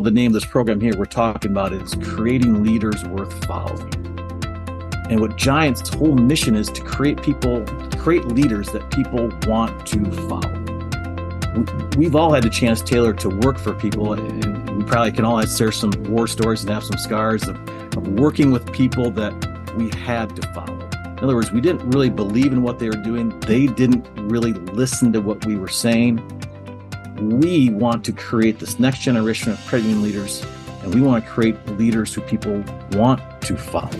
the name of this program here we're talking about is creating leaders worth following. And what Giant's whole mission is to create people, create leaders that people want to follow. We've all had the chance, Taylor, to work for people, and we probably can all share some war stories and have some scars of, of working with people that we had to follow. In other words, we didn't really believe in what they were doing. They didn't really listen to what we were saying. We want to create this next generation of credit union leaders, and we want to create leaders who people want to follow.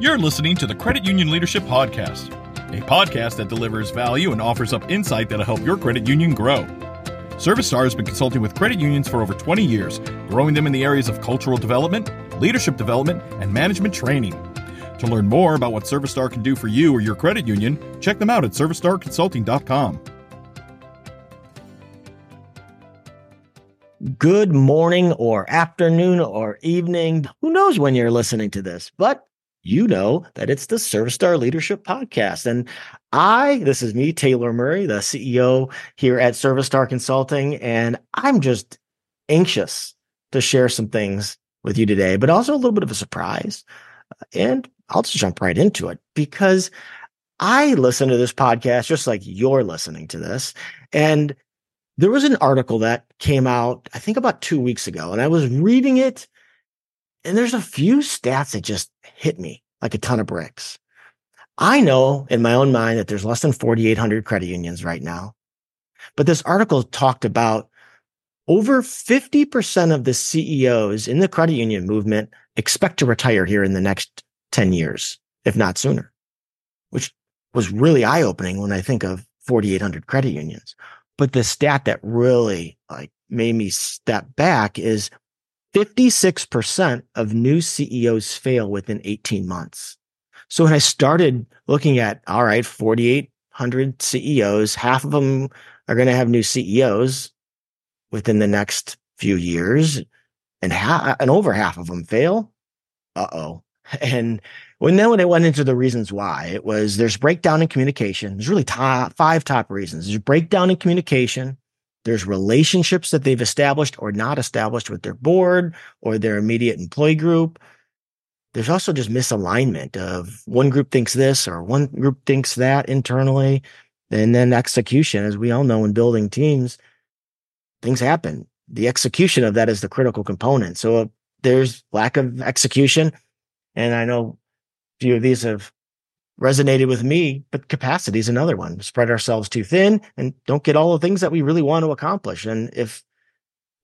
You're listening to the Credit Union Leadership Podcast, a podcast that delivers value and offers up insight that'll help your credit union grow. ServiceStar has been consulting with credit unions for over 20 years, growing them in the areas of cultural development, leadership development, and management training. To learn more about what ServiceStar can do for you or your credit union, check them out at servicestarconsulting.com. Good morning or afternoon or evening. Who knows when you're listening to this, but you know that it's the ServiceStar Leadership Podcast. And I, this is me, Taylor Murray, the CEO here at ServiceStar Consulting, and I'm just anxious to share some things with you today, but also a little bit of a surprise. And I'll just jump right into it because I listen to this podcast just like you're listening to this. And there was an article that came out, I think about two weeks ago, and I was reading it. And there's a few stats that just hit me like a ton of bricks. I know in my own mind that there's less than 4,800 credit unions right now. But this article talked about over 50% of the CEOs in the credit union movement expect to retire here in the next 10 years, if not sooner, which was really eye opening when I think of 4,800 credit unions. But the stat that really like made me step back is 56% of new CEOs fail within 18 months. So when I started looking at, all right, 4,800 CEOs, half of them are going to have new CEOs within the next few years and half, and over half of them fail. Uh oh. And when then when I went into the reasons why, it was there's breakdown in communication. There's really top, five top reasons. There's breakdown in communication. There's relationships that they've established or not established with their board or their immediate employee group. There's also just misalignment of one group thinks this or one group thinks that internally. And then execution, as we all know in building teams, things happen. The execution of that is the critical component. So uh, there's lack of execution and I know few of these have resonated with me, but capacity is another one. Spread ourselves too thin and don't get all the things that we really want to accomplish. And if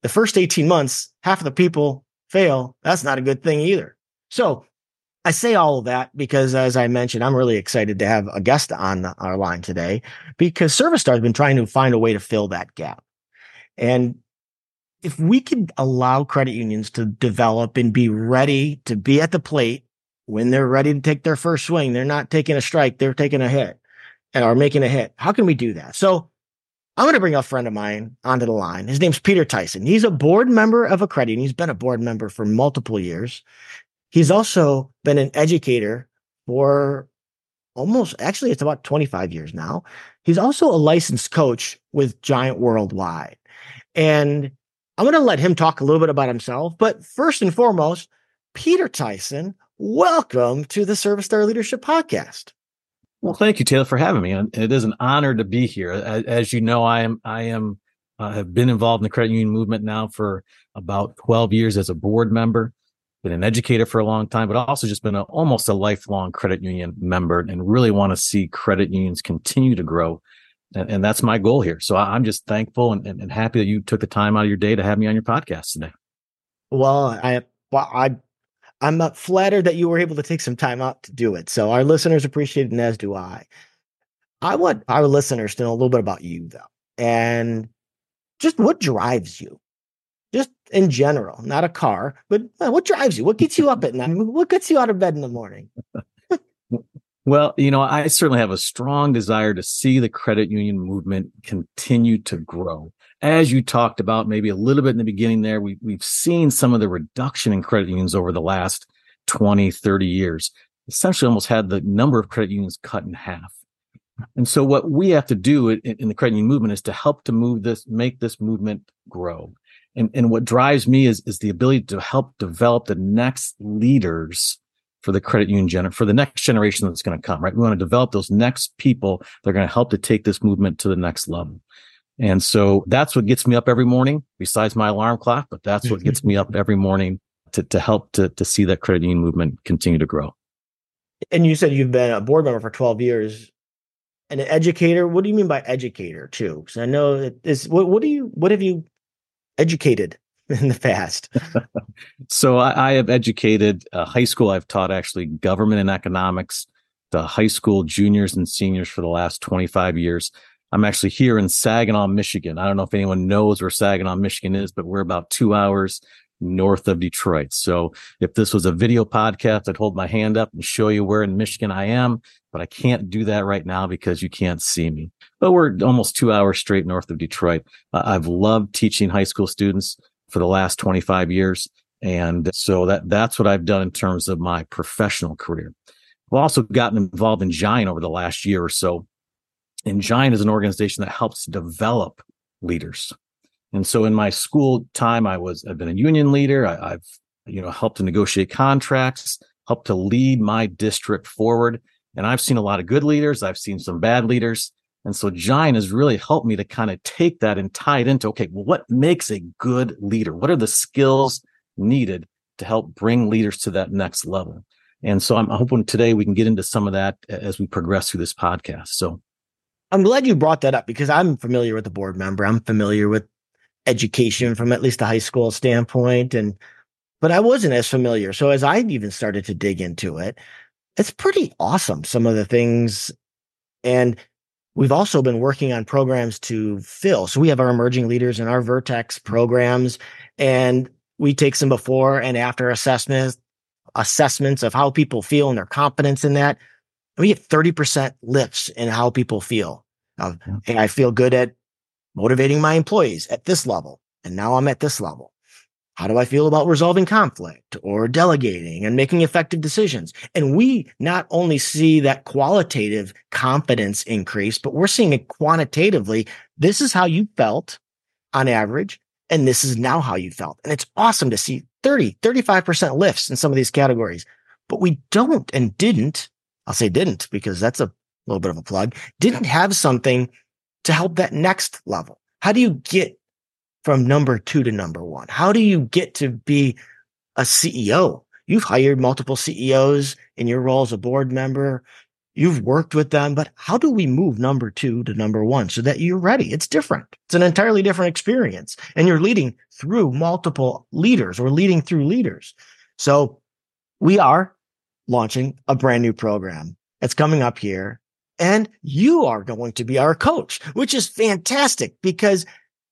the first 18 months, half of the people fail, that's not a good thing either. So I say all of that because, as I mentioned, I'm really excited to have a guest on our line today because ServiceStar has been trying to find a way to fill that gap. And if we could allow credit unions to develop and be ready to be at the plate when they're ready to take their first swing, they're not taking a strike, they're taking a hit uh, and are making a hit. How can we do that? So I'm going to bring a friend of mine onto the line. His name's Peter Tyson. He's a board member of a credit union. He's been a board member for multiple years. He's also been an educator for almost, actually, it's about 25 years now. He's also a licensed coach with Giant Worldwide. And I'm going to let him talk a little bit about himself. But first and foremost, Peter Tyson, welcome to the Service Star Leadership Podcast. Well, thank you, Taylor, for having me. And it is an honor to be here. As you know, I am I am uh, have been involved in the credit union movement now for about 12 years as a board member. Been an educator for a long time, but also just been a, almost a lifelong credit union member, and really want to see credit unions continue to grow and, and that's my goal here. So I, am just thankful and, and, and, happy that you took the time out of your day to have me on your podcast today. Well, I, well, I, I'm flattered that you were able to take some time out to do it. So our listeners appreciate it, and as do I. I want our listeners to know a little bit about you, though, and just what drives you, just in general, not a car, but what drives you? What gets you up at night? What gets you out of bed in the morning? Well, you know, I certainly have a strong desire to see the credit union movement continue to grow. As you talked about, maybe a little bit in the beginning there, we, we've seen some of the reduction in credit unions over the last 20, 30 years. Essentially, almost had the number of credit unions cut in half. And so, what we have to do in, the credit union movement is to help to move this, make this movement grow. And, and what drives me is, is the ability to help develop the next leaders for the credit union gen- for the next generation that's going to come, right? We want to develop those next people that are going to help to take this movement to the next level. And so that's what gets me up every morning, besides my alarm clock, but that's what gets me up every morning to, to help to, to see that credit union movement continue to grow. And you said you've been a board member for 12 years. and An educator, what do you mean by educator too? Because I know that this what, what do you what have you educated in the past? so I, I, have educated uh, high school. I've taught actually government and economics to high school juniors and seniors for the last 25 years. I'm actually here in Saginaw, Michigan. I don't know if anyone knows where Saginaw, Michigan is, but we're about two hours north of Detroit. So if this was a video podcast, I'd hold my hand up and show you where in Michigan I am, but I can't do that right now because you can't see me. But we're almost two hours straight north of Detroit. I've loved teaching high school students for the last 25 years. And so that, that's what I've done in terms of my professional career. I've also gotten involved in Giant over the last year or so. And Giant is an organization that helps develop leaders. And so in my school time, I was, I've been a union leader. I, have you know, helped to negotiate contracts, helped to lead my district forward. And I've seen a lot of good leaders. I've seen some bad leaders. And so Giant has really helped me to kind of take that and tie it into, okay, well, what makes a good leader? What are the skills needed to help bring leaders to that next level? And so I'm hoping today we can get into some of that as we progress through this podcast. So I'm glad you brought that up because I'm familiar with the board member. I'm familiar with education from at least a high school standpoint. And, but I wasn't as familiar. So as I even started to dig into it, it's pretty awesome. Some of the things and We've also been working on programs to fill. So we have our emerging leaders in our Vertex programs, and we take some before and after assessments, assessments of how people feel and their confidence in that. And we get 30% lifts in how people feel. Uh, and I feel good at motivating my employees at this level. And now I'm at this level. How do I feel about resolving conflict or delegating and making effective decisions? And we not only see that qualitative confidence increase, but we're seeing it quantitatively. This is how you felt on average. And this is now how you felt. And it's awesome to see 30, 35% lifts in some of these categories. But we don't and didn't, I'll say didn't because that's a little bit of a plug, didn't have something to help that next level. How do you get from number two to number one? How do you get to be a CEO? You've hired multiple CEOs in your role as a board member. You've worked with them, but how do we move number two to number one so that you're ready? It's different. It's an entirely different experience and you're leading through multiple leaders or leading through leaders. So we are launching a brand new program. It's coming up here and you are going to be our coach, which is fantastic because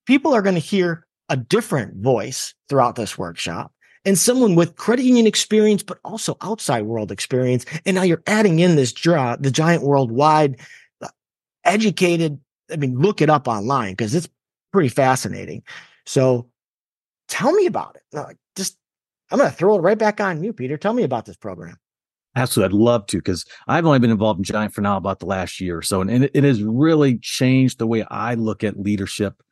people are going to hear a different voice throughout this workshop and someone with credit union experience, but also outside world experience. And now you're adding in this draw, the giant worldwide uh, educated. I mean, look it up online because it's pretty fascinating. So tell me about it. Just, I'm going to throw it right back on you, Peter. Tell me about this program. Absolutely. I'd love to because I've only been involved in Giant for now about the last year or so. And it, it has really changed the way I look at leadership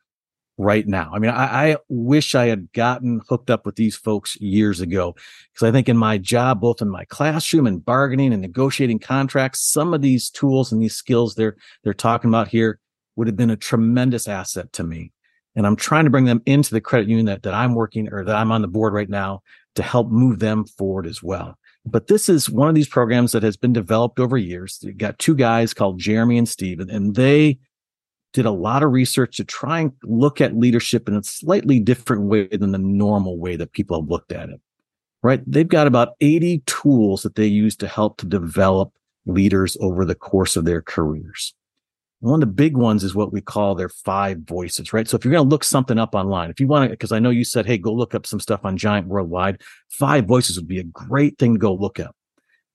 right now. I mean, I, I, wish I had gotten hooked up with these folks years ago because I think in my job, both in my classroom and bargaining and negotiating contracts, some of these tools and these skills they're they're talking about here would have been a tremendous asset to me. And I'm trying to bring them into the credit union that, that I'm working or that I'm on the board right now to help move them forward as well. But this is one of these programs that has been developed over years. You got two guys called Jeremy and Steve, and they did a lot of research to try and look at leadership in a slightly different way than the normal way that people have looked at it. Right? They've got about 80 tools that they use to help to develop leaders over the course of their careers. One of the big ones is what we call their five voices, right? So if you're going to look something up online, if you want to, because I know you said, hey, go look up some stuff on Giant Worldwide, five voices would be a great thing to go look up.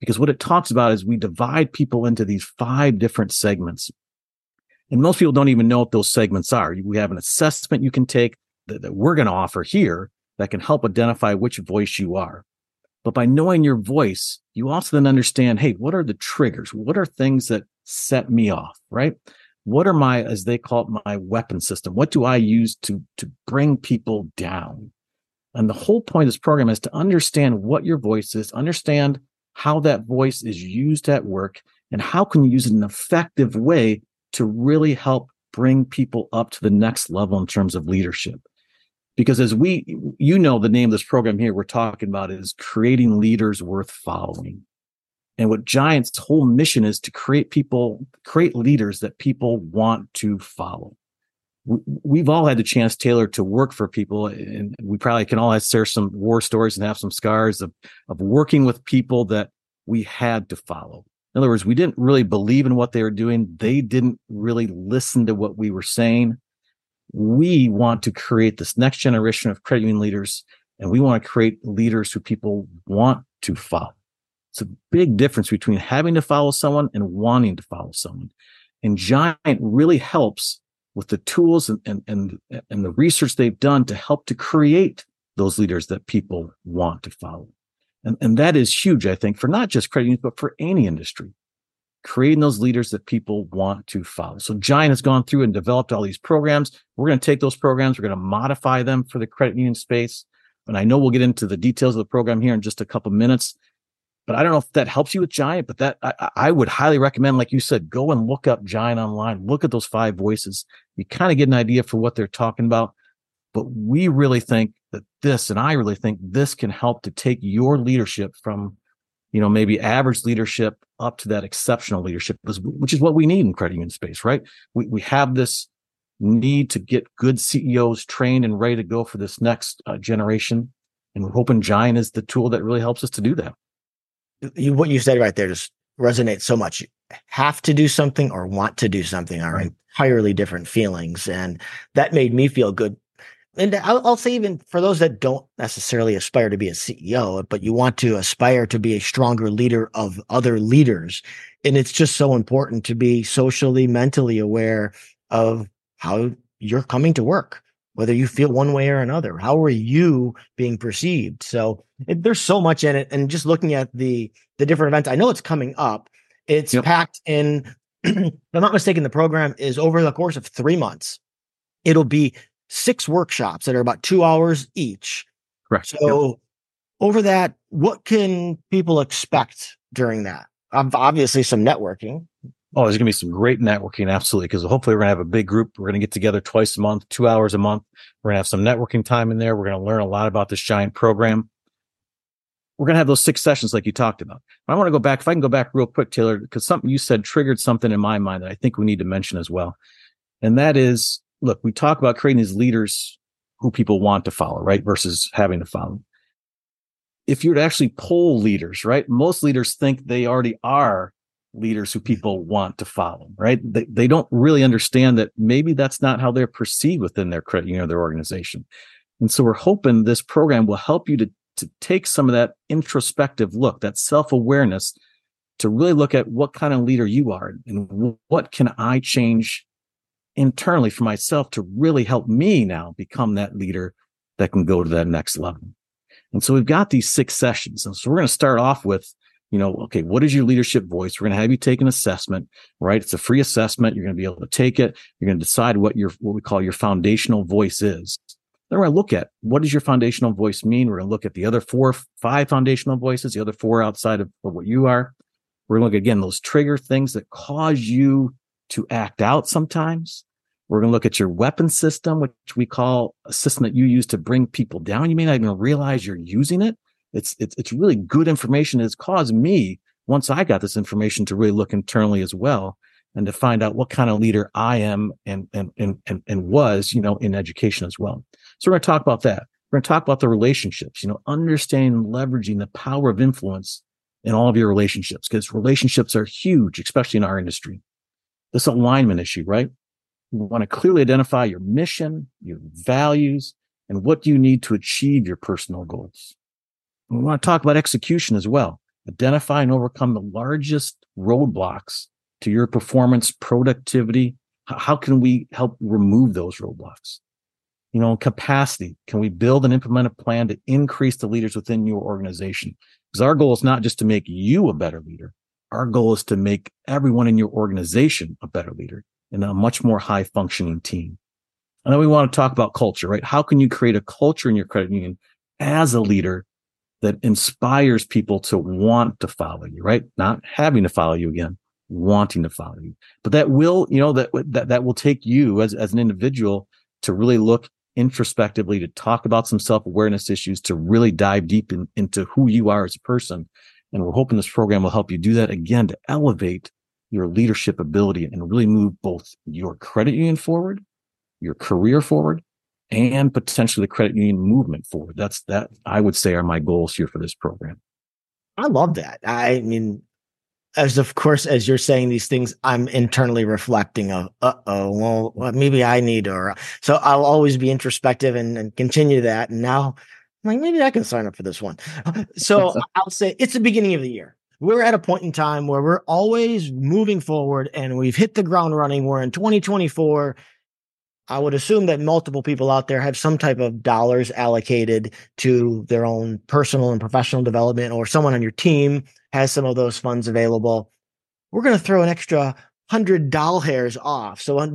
Because what it talks about is we divide people into these five different segments. And most people don't even know what those segments are. We have an assessment you can take that, that we're going to offer here that can help identify which voice you are. But by knowing your voice, you also then understand, hey, what are the triggers? What are things that set me off, right? what are my, as they call it, my weapon system? What do I use to, to bring people down? And the whole point of this program is to understand what your voice is, understand how that voice is used at work, and how can you use it in an effective way to really help bring people up to the next level in terms of leadership. Because as we, you know, the name of this program here we're talking about is creating leaders worth following. And what Giant's whole mission is to create people, create leaders that people want to follow. We've all had the chance, Taylor, to work for people, and we probably can all share some war stories and have some scars of, of working with people that we had to follow. In other words, we didn't really believe in what they were doing. They didn't really listen to what we were saying. We want to create this next generation of credit union leaders, and we want to create leaders who people want to follow. It's a big difference between having to follow someone and wanting to follow someone. And Giant really helps with the tools and, and, and, and the research they've done to help to create those leaders that people want to follow. And, and that is huge, I think, for not just credit unions, but for any industry, creating those leaders that people want to follow. So Giant has gone through and developed all these programs. We're going to take those programs, we're going to modify them for the credit union space. And I know we'll get into the details of the program here in just a couple minutes but I don't know if that helps you with Giant, but that I, I, would highly recommend, like you said, go and look up Giant online, look at those five voices. You kind of get an idea for what they're talking about. But we really think that this, and I really think this can help to take your leadership from, you know, maybe average leadership up to that exceptional leadership, which is what we need in credit union space, right? We, we have this need to get good CEOs trained and ready to go for this next uh, generation. And we're hoping Giant is the tool that really helps us to do that you, what you said right there just resonates so much. Have to do something or want to do something are right. entirely different feelings. And that made me feel good. And I'll, I'll, say, even for those that don't necessarily aspire to be a CEO, but you want to aspire to be a stronger leader of other leaders. And it's just so important to be socially, mentally aware of how you're coming to work whether you feel one way or another. How are you being perceived? So it, there's so much in it. And just looking at the the different events, I know it's coming up. It's yep. packed in. if I'm not mistaken, the program is over the course of three months. It'll be six workshops that are about two hours each. Correct. So yep. over that, what can people expect during that? Obviously, some networking. Oh, there's going to be some great networking, absolutely. Because hopefully, we're going to have a big group. We're going to get together twice a month, two hours a month. We're going to have some networking time in there. We're going to learn a lot about this giant program. We're going to have those six sessions like you talked about. I want to go back, if I can go back real quick, Taylor, because something you said triggered something in my mind that I think we need to mention as well. And that is, look, we talk about creating these leaders who people want to follow, right? Versus having to follow. If you were to actually poll leaders, right? Most leaders think they already are leaders who people want to follow, right? They, they don't really understand that maybe that's not how they're perceived within their credit union or their organization. And so we're hoping this program will help you to, to take some of that introspective look, that self awareness to really look at what kind of leader you are and what can I change internally for myself to really help me now become that leader that can go to that next level. And so we've got these six sessions. And so we're going to start off with you know, okay, what is your leadership voice? We're going to have you take an assessment, right? It's a free assessment. You're going to be able to take it. You're going to decide what your, what we call your foundational voice is. Then we're going to look at what does your foundational voice mean? We're going to look at the other four, five foundational voices, the other four outside of, of what you are. We're going to look again, those trigger things that cause you to act out sometimes. We're going to look at your weapon system, which we call a system that you use to bring people down. You may not even realize you're using it it's it's it's really good information. It's caused me once I got this information to really look internally as well and to find out what kind of leader I am and and and and, and was, you know, in education as well. So we're going to talk about that. We're going to talk about the relationships, you know, understanding and leveraging the power of influence in all of your relationships because relationships are huge, especially in our industry. This alignment issue, right? You want to clearly identify your mission, your values, and what do you need to achieve your personal goals. We want to talk about execution as well. Identify and overcome the largest roadblocks to your performance, productivity. How can we help remove those roadblocks? You know, capacity. Can we build and implement a plan to increase the leaders within your organization? Because our goal is not just to make you a better leader. Our goal is to make everyone in your organization a better leader. and a much more high functioning team. And then we want to talk about culture, right? How can you create a culture in your credit union as a leader that inspires people to want to follow you, right? Not having to follow you again, wanting to follow you. But that will, you know, that that that will take you as as an individual to really look introspectively, to talk about some self awareness issues, to really dive deep in, into who you are as a person. And we're hoping this program will help you do that again to elevate your leadership ability and really move both your credit union forward, your career forward, and potentially the credit union movement forward. That's that I would say are my goals here for this program. I love that. I mean, as of course, as you're saying these things, I'm internally reflecting of, uh oh, well, maybe I need or so I'll always be introspective and, and continue that. And now I'm like, maybe I can sign up for this one. So I'll say it's the beginning of the year. We're at a point in time where we're always moving forward and we've hit the ground running. We're in 2024 I would assume that multiple people out there have some type of dollars allocated to their own personal and professional development, or someone on your team has some of those funds available. We're going to throw an extra hundred doll hairs off. So a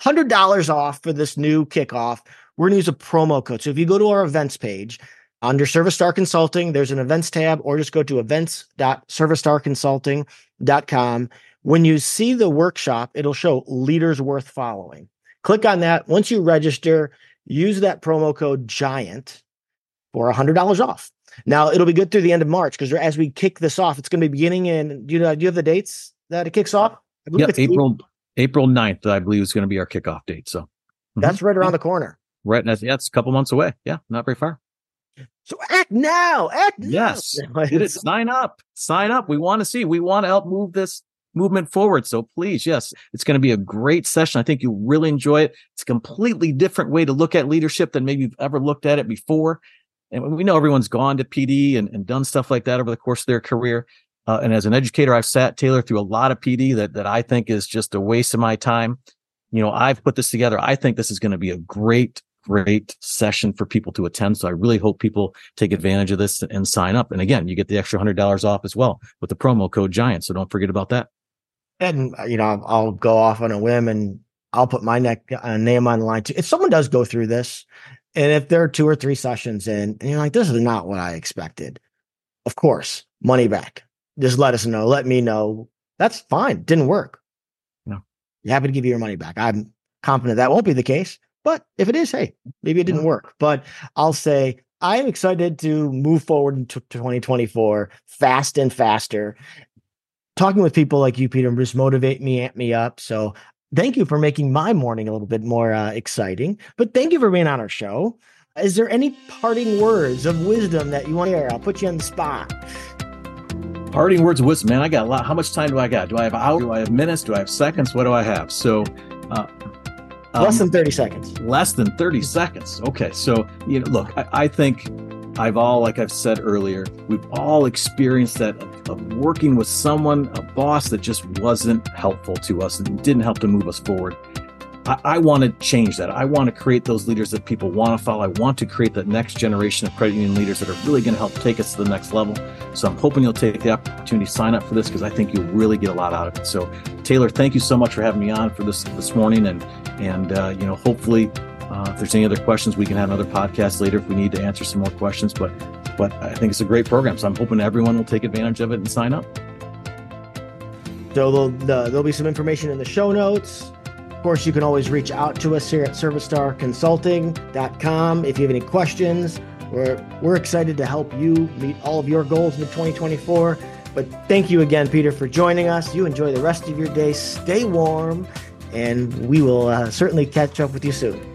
hundred dollars off for this new kickoff. We're going to use a promo code. So if you go to our events page under Service Star Consulting, there's an events tab, or just go to events.servicestarconsulting.com. When you see the workshop, it'll show leaders worth following. Click on that. Once you register, use that promo code GIANT for $100 off. Now, it'll be good through the end of March because as we kick this off, it's going to be beginning in, do you know, do you have the dates that it kicks off? Yeah, April, April 9th, I believe is going to be our kickoff date. So that's mm-hmm. right around the corner. Right. That's, yeah, it's a couple months away. Yeah. Not very far. So act now. Act now. Yes. Sign up. Sign up. We want to see. We want to help move this movement forward. So please, yes, it's going to be a great session. I think you'll really enjoy it. It's a completely different way to look at leadership than maybe you've ever looked at it before. And we know everyone's gone to PD and, and done stuff like that over the course of their career. Uh, and as an educator, I've sat Taylor through a lot of PD that, that I think is just a waste of my time. You know, I've put this together. I think this is going to be a great, great session for people to attend. So I really hope people take advantage of this and sign up. And again, you get the extra hundred dollars off as well with the promo code giant. So don't forget about that and uh, you know I'll go off on a whim and I'll put my neck uh, name on the line too. If someone does go through this, and if there are two or three sessions in, and you're like, this is not what I expected, of course, money back. Just let us know. Let me know. That's fine. Didn't work. No, you're happy to give you your money back. I'm confident that won't be the case. But if it is, hey, maybe it didn't work. But I'll say I am excited to move forward into 2024 fast and faster talking with people like you, Peter, just motivate me, amp me up. So thank you for making my morning a little bit more uh, exciting. But thank you for being on our show. Is there any parting words of wisdom that you want to hear? I'll put you on the spot. Parting words of wisdom, man. I got a lot. How much time do I got? Do I have hours? Do I have minutes? Do I have seconds? What do I have? So, uh, less um, than 30 seconds. Less than 30 seconds. Okay. So, you know, look, I, I think I've all, like I've said earlier, we've all experienced that of, of, working with someone, a boss that just wasn't helpful to us and didn't help to move us forward. I, I want to change that. I want to create those leaders that people want to follow. I want to create that next generation of credit union leaders that are really going to help take us to the next level. So I'm hoping you'll take the opportunity to sign up for this because I think you'll really get a lot out of it. So Taylor, thank you so much for having me on for this this morning, and and uh, you know hopefully uh, if there's any other questions, we can have another podcast later if we need to answer some more questions. But but I think it's a great program, so I'm hoping everyone will take advantage of it and sign up. So there'll, the, there'll be some information in the show notes. Of course, you can always reach out to us here at servicestarconsulting.com if you have any questions. We're, we're excited to help you meet all of your goals in 2024. But thank you again, Peter, for joining us. You enjoy the rest of your day. Stay warm, and we will uh, certainly catch up with you soon.